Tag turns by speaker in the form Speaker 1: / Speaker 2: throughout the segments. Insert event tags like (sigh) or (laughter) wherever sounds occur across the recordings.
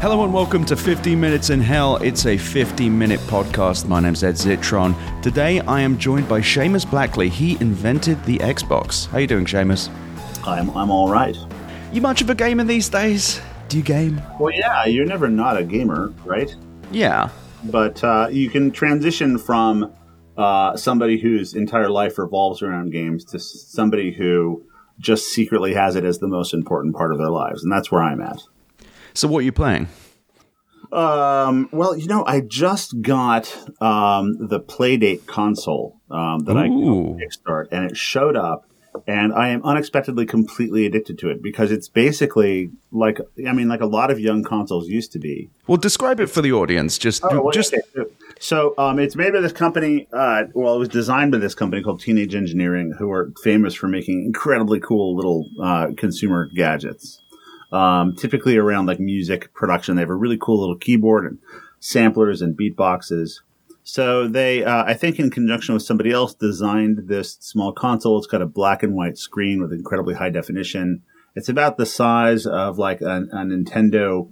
Speaker 1: Hello and welcome to 15 Minutes in Hell. It's a 15 minute podcast. My name's Ed Zitron. Today I am joined by Seamus Blackley. He invented the Xbox. How you doing, Seamus?
Speaker 2: I'm I'm all right.
Speaker 1: You much of a gamer these days? Do you game?
Speaker 2: Well, yeah, you're never not a gamer, right?
Speaker 1: Yeah.
Speaker 2: But uh, you can transition from uh, somebody whose entire life revolves around games to somebody who just secretly has it as the most important part of their lives, and that's where I'm at.
Speaker 1: So, what are you playing?
Speaker 2: Um, well, you know, I just got um, the Playdate console um, that
Speaker 1: Ooh.
Speaker 2: I Kickstart, and it showed up, and I am unexpectedly completely addicted to it because it's basically like I mean, like a lot of young consoles used to be.
Speaker 1: Well, describe it for the audience. Just,
Speaker 2: Oh, well,
Speaker 1: just
Speaker 2: okay. So um, it's made by this company. Uh, well, it was designed by this company called Teenage Engineering, who are famous for making incredibly cool little uh, consumer gadgets. Um, typically around like music production, they have a really cool little keyboard and samplers and beatboxes. So they, uh, I think, in conjunction with somebody else, designed this small console. It's got a black and white screen with incredibly high definition. It's about the size of like a, a Nintendo,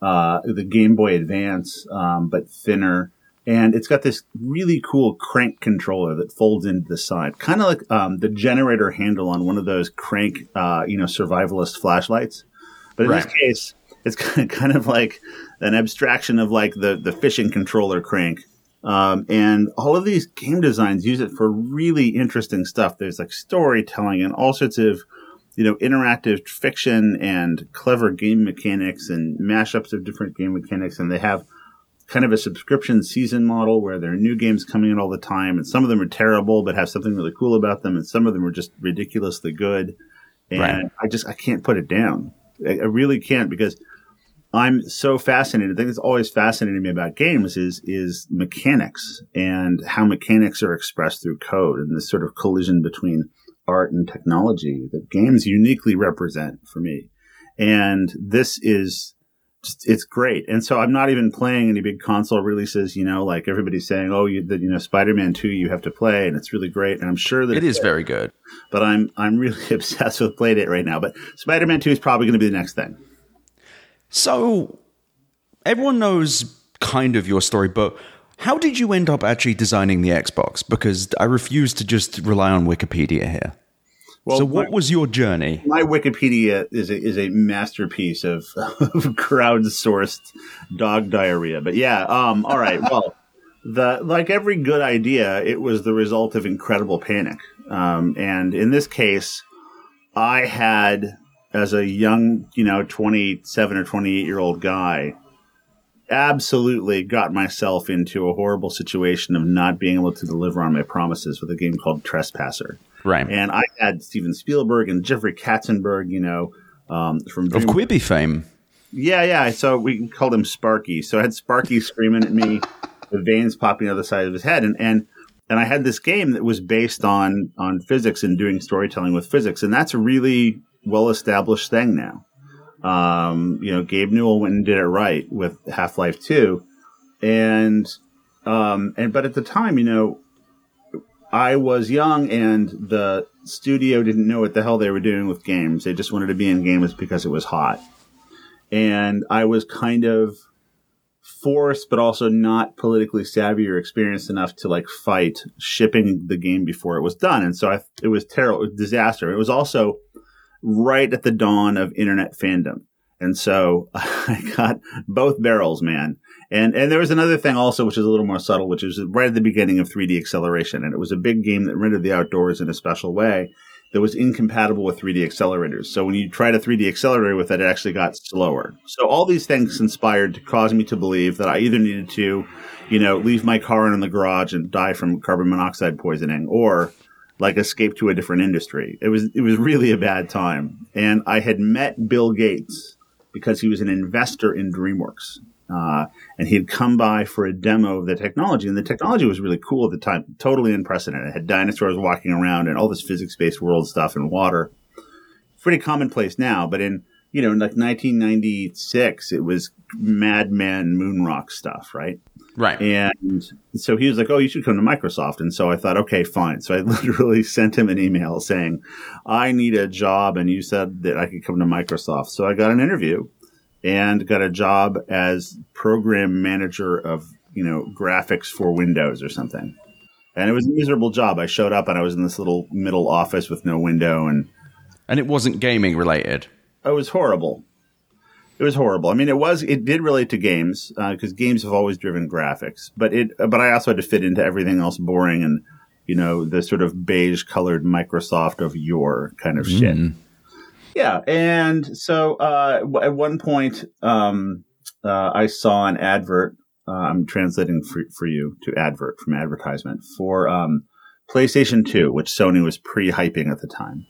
Speaker 2: uh, the Game Boy Advance, um, but thinner and it's got this really cool crank controller that folds into the side, kind of like um, the generator handle on one of those crank, uh, you know, survivalist flashlights. But in
Speaker 1: Right.
Speaker 2: this case, it's (laughs) kind of like an abstraction of like the the fishing controller crank. Um, and all of these game designs use it for really interesting stuff. There's like storytelling and all sorts of, you know, interactive fiction and clever game mechanics and mashups of different game mechanics. And they have kind of a subscription season model where there are new games coming in all the time, and some of them are terrible but have something really cool about them, and some of them are just ridiculously good. And
Speaker 1: Right.
Speaker 2: I just I can't put it down. I, really can't because I'm so fascinated. The thing that's always fascinated me about games is is mechanics and how mechanics are expressed through code and this sort of collision between art and technology that games uniquely represent for me. And this is just, it's great. And so I'm not even playing any big console releases, you know, like everybody's saying, oh, you, the, you know, Spider-Man 2 you have to play and it's really great. And I'm sure that
Speaker 1: it is very good.
Speaker 2: but I'm, I'm really (laughs) obsessed with Playdate right now. But Spider-Man 2 is probably going to be the next thing.
Speaker 1: So, everyone knows kind of your story, but how did you end up actually designing the Xbox? Because I refuse to just rely on Wikipedia here.
Speaker 2: Well,
Speaker 1: so, what
Speaker 2: my-
Speaker 1: was your journey?
Speaker 2: my Wikipedia is a, is a masterpiece of, (laughs) of crowdsourced dog diarrhea. But yeah, um, all right. (laughs) Well, the like every good idea, it was the result of incredible panic. Um, and in this case, I had as a young, you know, twenty seven or twenty eight year old guy. Absolutely got myself into a horrible situation of not being able to deliver on my promises with a game called Trespasser.
Speaker 1: Right.
Speaker 2: And I had Steven Spielberg and Jeffrey Katzenberg, you know, um, from
Speaker 1: of Quibi fame.
Speaker 2: yeah, yeah. So we called him Sparky. So I had Sparky screaming at me, the veins popping out of the side of his head, and and and I had this game that was based on on physics and doing storytelling with physics, and that's a really well established thing now. Um, you know, Gabe Newell went and did it right with Half Life Two, and um, and but at the time, you know, I was young and the studio didn't know what the hell they were doing with games. They just wanted to be in games because it was hot and I was kind of forced, but also not politically savvy or experienced enough to like fight shipping the game before it was done. And so I, it was terrible, disaster. It was also right at the dawn of internet fandom. And so (laughs) I got both barrels, man. And and there was another thing also, which is a little more subtle, which is right at the beginning of 3D acceleration, and it was a big game that rendered the outdoors in a special way that was incompatible with 3D accelerators. So when you tried a 3D accelerator with it, it actually got slower. So all these things conspired to cause me to believe that I either needed to, you know, leave my car in the garage and die from carbon monoxide poisoning, or like escape to a different industry. It was it was really a bad time, and I had met Bill Gates because he was an investor in DreamWorks. Uh, and he had come by for a demo of the technology, and the technology was really cool at the time, totally unprecedented. It had dinosaurs walking around and all this physics-based world stuff and water. Pretty commonplace now, but in you know, in like 1996, it was Mad Men moon rock stuff, right?
Speaker 1: Right.
Speaker 2: And so he was like, "Oh, you should come to Microsoft." And so I thought, "Okay, fine." So I (laughs) literally sent him an email saying, "I need a job," and you said that I could come to Microsoft. So I got an interview, and got a job as program manager of you know graphics for Windows or something. And it was a miserable job. I showed up and I was in this little middle office with no window, and
Speaker 1: And it wasn't gaming related.
Speaker 2: It was horrible. It was horrible. I mean, it was. It did relate to games because games have always driven graphics, but it. But I also had to fit into everything else boring and you know the sort of beige colored Microsoft of your kind of shit. Yeah, and so uh, w- at one point, um, uh, I saw an advert. Uh, I'm translating for, for you to advert from advertisement for um, PlayStation 2, which Sony was pre-hyping at the time,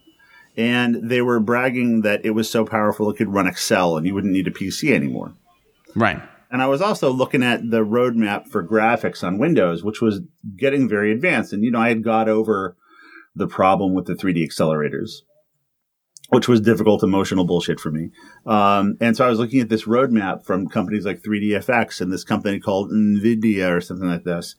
Speaker 2: and they were bragging that it was so powerful it could run Excel and you wouldn't need a PC anymore.
Speaker 1: Right.
Speaker 2: And I was also looking at the roadmap for graphics on Windows, which was getting very advanced. And, you know, I had got over the problem with the 3D accelerators, which was difficult, emotional bullshit for me. Um, and so I was looking at this roadmap from companies like 3DFX and this company called NVIDIA or something like this.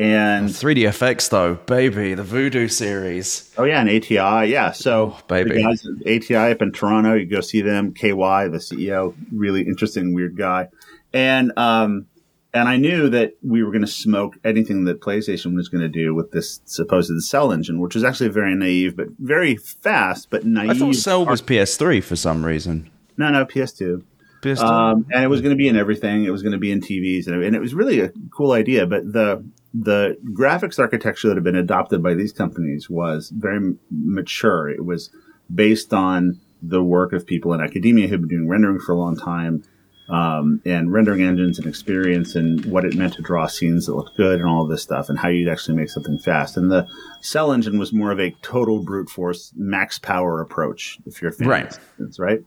Speaker 2: And
Speaker 1: 3DFX though, baby, the Voodoo series.
Speaker 2: Oh yeah, and ATI, yeah. So
Speaker 1: Oh, baby.
Speaker 2: guys at ATI up in Toronto, you go see them. KY, the CEO, really interesting, weird guy, and um, and I knew that we were going to smoke anything that PlayStation was going to do with this supposed cell engine, which was actually very naive, but very fast, but naive.
Speaker 1: I thought Cell was PS3 for some reason.
Speaker 2: no, no, PS2.
Speaker 1: PS2.
Speaker 2: Um, and it was going to be in everything. It was going to be in TVs, and it, and it was really a cool idea. But the the graphics architecture that had been adopted by these companies was very m- mature. It was based on the work of people in academia who've been doing rendering for a long time, um, and rendering engines and experience, and what it meant to draw scenes that looked good, and all of this stuff, and how you'd actually make something fast. And the cell engine was more of a total brute force, max power approach. If you're of
Speaker 1: Right.
Speaker 2: this, right?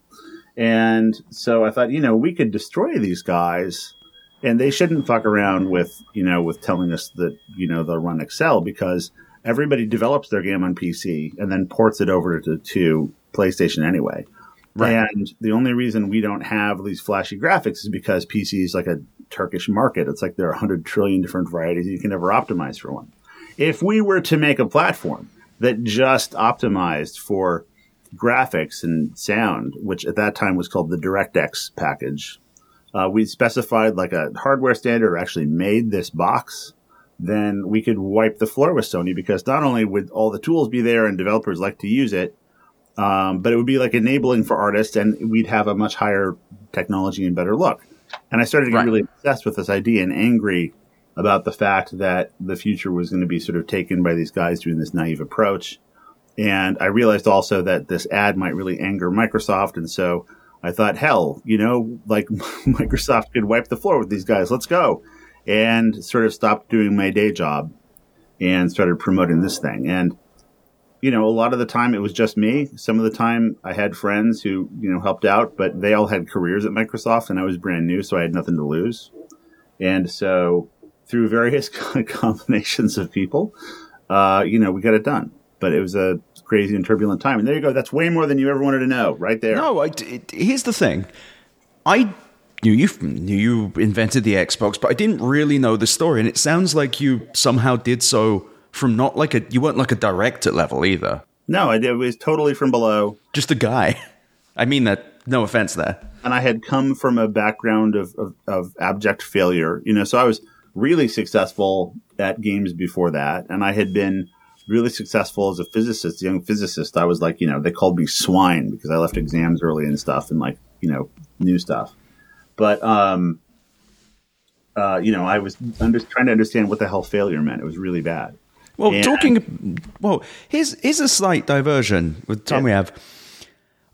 Speaker 2: And so I thought, you know, we could destroy these guys and they shouldn't fuck around with, you know, with telling us that, you know, they'll run Excel because everybody develops their game on PC and then ports it over to, to PlayStation anyway.
Speaker 1: Right.
Speaker 2: And the only reason we don't have these flashy graphics is because PC is like a Turkish market. It's like there are 100 trillion different varieties. You can never optimize for one. If we were to make a platform that just optimized for graphics and sound, which at that time was called the DirectX package, uh, we specified like a hardware standard or actually made this box, then we could wipe the floor with Sony because not only would all the tools be there and developers like to use it, um, but it would be like enabling for artists and we'd have a much higher technology and better look. And I started to get
Speaker 1: Right.
Speaker 2: really obsessed with this idea and angry about the fact that the future was going to be sort of taken by these guys doing this naive approach. And I realized also that this ad might really anger Microsoft. And so I thought, hell, you know, like (laughs) Microsoft could wipe the floor with these guys. Let's go. And sort of stopped doing my day job and started promoting this thing. And, you know, a lot of the time it was just me. Some of the time I had friends who, you know, helped out, but they all had careers at Microsoft and I was brand new, so I had nothing to lose. And so through various (laughs) combinations of people, uh, you know, we got it done. But it was a crazy and turbulent time. And there you go. That's way more than you ever wanted to know, right there.
Speaker 1: No, I, it, here's the thing. I knew you knew you invented the Xbox, but I didn't really know the story. And it sounds like you somehow did so from not like a you weren't like a director level either.
Speaker 2: No, it it was totally from below.
Speaker 1: Just a guy. I mean that. No offense there.
Speaker 2: and I had come from a background of, of, of abject failure. You know, so I was really successful at games before that, and I had been really successful as a physicist, a young physicist. I was like, you know, they called me swine because I left exams early and stuff, and like, you know, new stuff. But, um, uh, you know, I was under, trying to understand what the hell failure meant. It was really bad.
Speaker 1: Well,
Speaker 2: And-
Speaker 1: talking. Well, here's here's a slight diversion with the time
Speaker 2: Yeah.
Speaker 1: we have.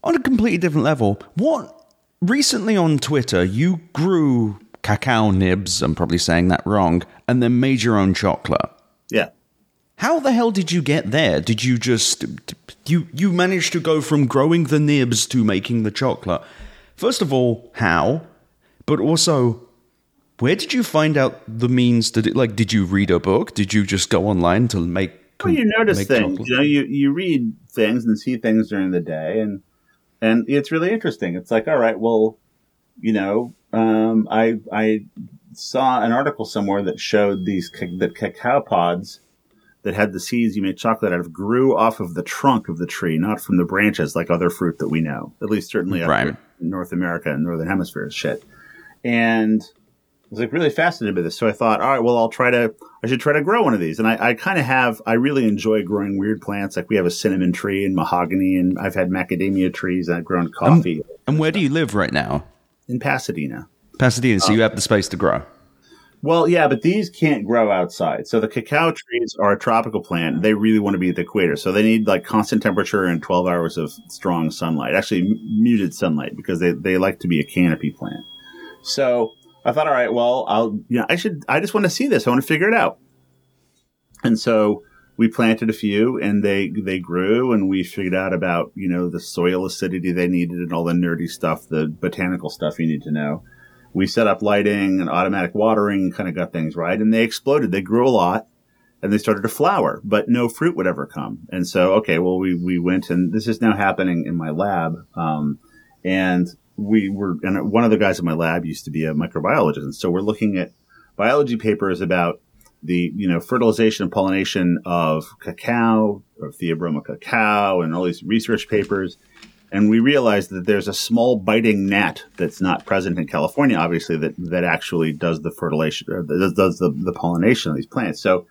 Speaker 1: On a completely different level, what recently on Twitter you grew cacao nibs. I'm probably saying that wrong, and then made your own chocolate.
Speaker 2: Yeah.
Speaker 1: How the hell did you get there? Did you just you you managed to go from growing the nibs to making the chocolate? First of all, how? But also, where did you find out the means? Did it like? Did you read a book? Did you just go online to make?
Speaker 2: Well, you notice things.
Speaker 1: chocolate?
Speaker 2: You know, you, you read things and see things during the day, and and it's really interesting. It's like, all right, well, you know, um, I I saw an article somewhere that showed these that cacao pods that had the seeds you made chocolate out of grew off of the trunk of the tree, not from the branches like other fruit that we know. At least certainly up
Speaker 1: Right.
Speaker 2: in North America and Northern Hemisphere shit. And I was like really fascinated by this. So I thought, all right, well, I'll try to, I should try to grow one of these. And I, I kind of have, I really enjoy growing weird plants. Like we have a cinnamon tree and mahogany, and I've had macadamia trees, and I've grown coffee
Speaker 1: And where do you live right now?
Speaker 2: in Pasadena.
Speaker 1: Pasadena, so uh, you have the space to grow.
Speaker 2: Well, yeah, but these can't grow outside. So the cacao trees are a tropical plant. They really want to be at the equator. So they need like constant temperature and 12 hours of strong sunlight, actually muted sunlight because they, they like to be a canopy plant. So I thought, all right, well, I'll, you know, I should, I just want to see this. I want to figure it out. And so we planted a few and they, they grew and we figured out about, you know, the soil acidity they needed and all the nerdy stuff, the botanical stuff you need to know we set up lighting and automatic watering and kind of got things right. And they exploded. They grew a lot and they started to flower, but no fruit would ever come. And so, okay, well, we, we went and this is now happening in my lab. Um, and we were, and one of the guys in my lab used to be a microbiologist. And so we're looking at biology papers about the, you know, fertilization and pollination of cacao or Theobroma cacao and all these research papers and we realized that there's a small biting gnat that's not present in California, obviously, that, that actually does the fertilization, or does, does the, the pollination of these plants. So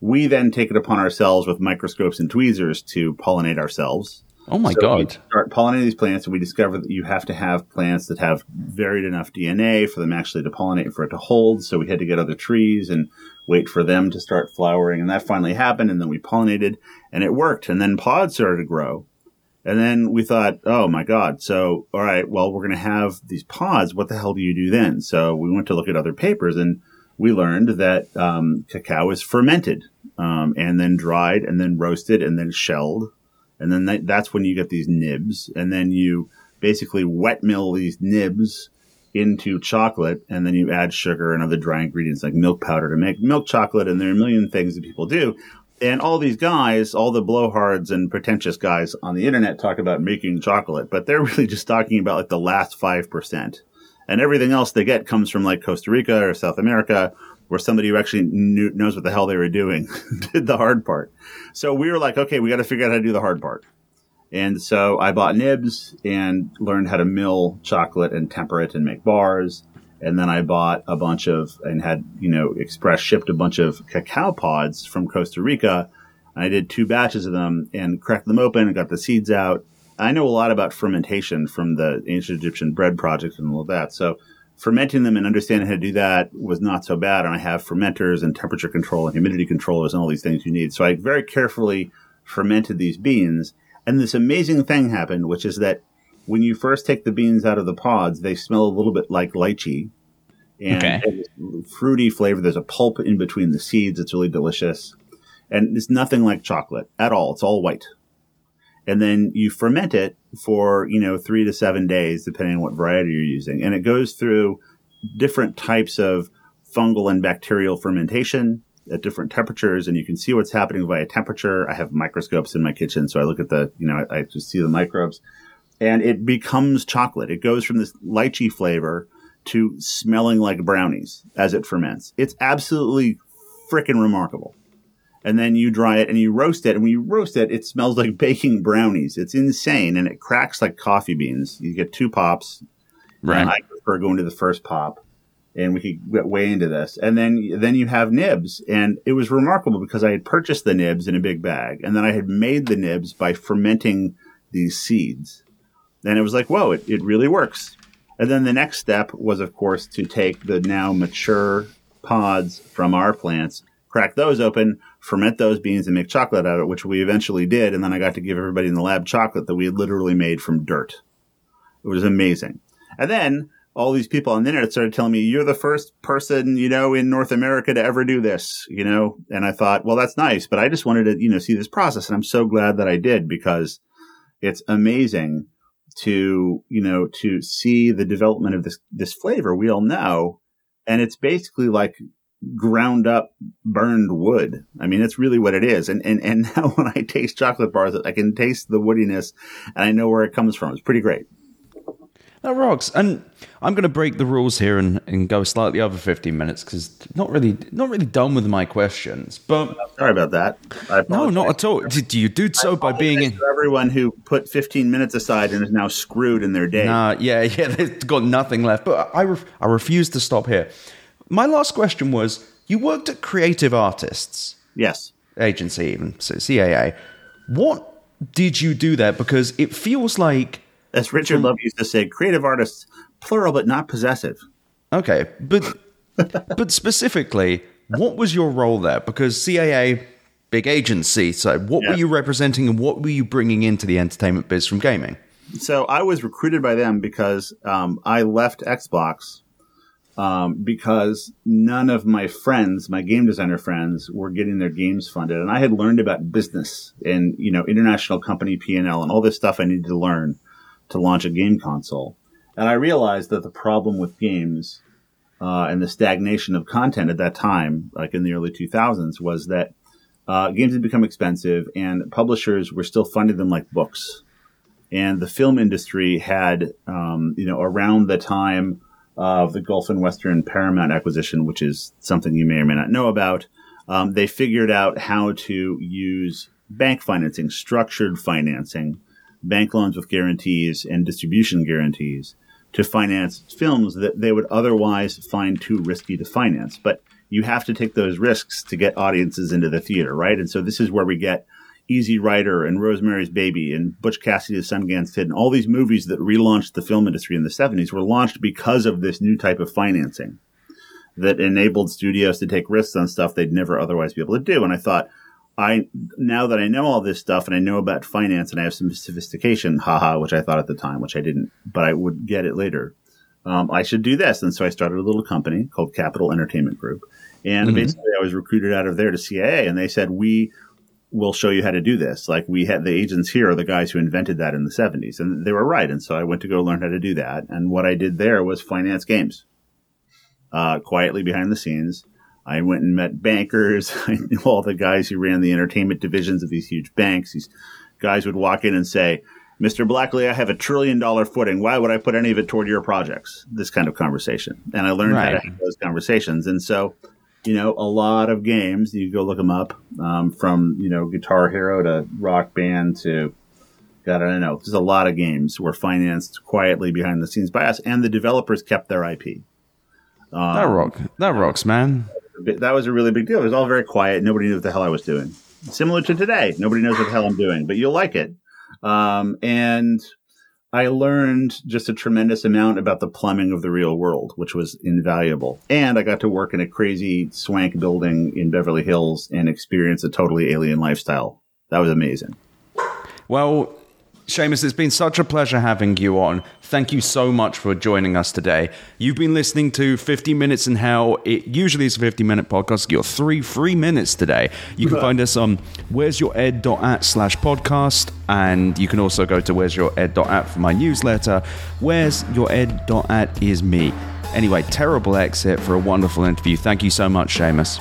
Speaker 2: we then take it upon ourselves with microscopes and tweezers to pollinate ourselves.
Speaker 1: Oh my
Speaker 2: So
Speaker 1: god.
Speaker 2: start pollinating these plants, and we discover that you have to have plants that have varied enough DNA for them actually to pollinate and for it to hold. So we had to get other trees and wait for them to start flowering, and that finally happened. And then we pollinated, and it worked. And then pods started to grow. And then we thought, oh my God. So, all right, well, we're going to have these pods. What the hell do you do then? So we went to look at other papers and we learned that um, cacao is fermented um, and then dried and then roasted and then shelled. And then that, that's when you get these nibs. And then you basically wet mill these nibs into chocolate and then you add sugar and other dry ingredients like milk powder to make milk chocolate. And there are a million things that people do and all these guys, all the blowhards and pretentious guys on the internet talk about making chocolate, but they're (laughs) really just talking about like the last 5%. And everything else they get comes from like Costa Rica or South America, where somebody who actually knew, knows what the hell they were doing (laughs) did the hard part. So we were like, okay, we got to figure out how to do the hard part. And so I bought nibs and learned how to mill chocolate and temper it and make bars. And then I bought a bunch of and had, you know, express shipped a bunch of cacao pods from Costa Rica. I did two batches of them and cracked them open and got the seeds out. I know a lot about fermentation from the ancient Egyptian bread project and all of that. So fermenting them and understanding how to do that was not so bad. And I have fermenters and temperature control and humidity controllers and all these things you need. So I very carefully fermented these beans. And this amazing thing happened, which is that when you first take the beans out of the pods, they smell a little bit like lychee. And
Speaker 1: Okay.
Speaker 2: fruity flavor. There's a pulp in between the seeds. It's really delicious. And it's nothing like chocolate at all. It's all white. And then you ferment it for, you know, three to seven days, depending on what variety you're using. And it goes through different types of fungal and bacterial fermentation at different temperatures. And you can see what's happening via temperature. I have microscopes in my kitchen. So I look at the, you know, I, I just see the microbes and it becomes chocolate. It goes from this lychee flavor to smelling like brownies as it ferments. It's absolutely freaking remarkable. And then you dry it and you roast it. And when you roast it, it smells like (laughs) baking brownies. It's insane. And it cracks like coffee beans. You get two pops.
Speaker 1: Right.
Speaker 2: And I prefer going to the first pop. And we could get way into this. And then, then you have nibs. And it was remarkable because I had purchased the nibs in a big bag. And then I had made the nibs by fermenting these seeds. And it was like, whoa, it, it really works. And then the next step was, of course, to take the now mature pods from our plants, crack those open, ferment those beans, and make chocolate out of it, which we eventually did. And then I got to give everybody in the lab chocolate that we had literally made from dirt. It was amazing. And then all these people on the internet started telling me, you're the first person, you know, in North America to ever do this, you know? And I thought, well, that's nice, but I just wanted to, you know, see this process. And I'm so glad that I did because it's amazing to, you know, to see the development of this, this flavor we all know. And it's basically like ground up burned wood. I mean, that's really what it is. And, and, and (laughs) now when I taste chocolate bars, I can taste the woodiness and I know where it comes from. It's pretty great.
Speaker 1: That rocks. And I'm going to break the rules here and, and go slightly over 15 minutes because not really not really done with my questions. But
Speaker 2: sorry about that.
Speaker 1: No, not at all. Did you do so by being in?
Speaker 2: everyone who put 15 minutes aside and is now screwed in their day.
Speaker 1: Nah, yeah, (laughs) yeah, they've got nothing left. But I ref- I refuse to stop here. My last question was: You worked at Creative Artists.
Speaker 2: Yes.
Speaker 1: Agency, even so CAA. What did you do there? Because it feels like
Speaker 2: as Richard Lovett used to say, creative artists, plural but not possessive.
Speaker 1: Okay, but (laughs) but specifically, what was your role there? Because CAA, big agency, so what yeah. were you representing and what were you bringing into the entertainment biz from gaming?
Speaker 2: So I was recruited by them because um, I left Xbox um, because none of my friends, my game designer friends, were getting their games funded, and I had learned about business and you know international company P and L and all this stuff I needed to learn to launch a game console. And I realized that the problem with games uh, and the stagnation of content at that time, like in the early 2000s, was that uh, games had become expensive and publishers were still funding them like books. And the film industry had, um, you know, around the time of the Gulf and Western Paramount acquisition, which is something you may or may not know about, um, they figured out how to use bank financing, structured financing, bank loans with guarantees and distribution guarantees to finance films that they would otherwise find too risky to finance. But you have to take those risks to get audiences into the theater, right? And so this is where we get Easy Rider and Rosemary's Baby and Butch Cassidy, The Sundance Kid, and all these movies that relaunched the film industry in the 70s were launched because of this new type of financing that enabled studios to take risks on stuff they'd never otherwise be able to do. And I thought, I now that I know all this stuff and I know about finance and I have some sophistication, haha, which I thought at the time, which I didn't, but I would get it later. Um, I should do this, and so I started a little company called Capital Entertainment Group, and mm-hmm. basically I was recruited out of there to CAA, and they said we will show you how to do this. Like we had the agents here are the guys who invented that in the seventies, and they were right. And so I went to go learn how to do that, and what I did there was finance games, uh, quietly behind the scenes. I went and met bankers. (laughs) I knew all the guys who ran the entertainment divisions of these huge banks. These guys would walk in and say, Mr. Blackley, I have a trillion dollar footing. Why would I put any of it toward your projects? This kind of conversation. And I learned right. how to have those conversations. And so, you know, a lot of games, you go look them up um, from, you know, Guitar Hero to Rock Band to, God, I don't know. There's a lot of games were financed quietly behind the scenes by us, and the developers kept their IP.
Speaker 1: Um, that rock, that rocks, man
Speaker 2: that was a really big deal. It was all very quiet. Nobody knew what the hell I was doing. Similar to today, nobody knows what the hell I'm doing, but you'll like it. Um, and I learned just a tremendous amount about the plumbing of the real world, which was invaluable. And I got to work in a crazy swank building in Beverly Hills and experience a totally alien lifestyle. That was amazing.
Speaker 1: Well, Seamus, it's been such a pleasure having you on. Thank you so much for joining us today. You've been listening to 15 Minutes in Hell. It usually is a 50 minute podcast. You're three free minutes today. You can find us on where's your ed.at slash podcast. And you can also go to where's your ed.at for my newsletter. Where's your ed.at is me. Anyway, terrible exit for a wonderful interview. Thank you so much, Seamus.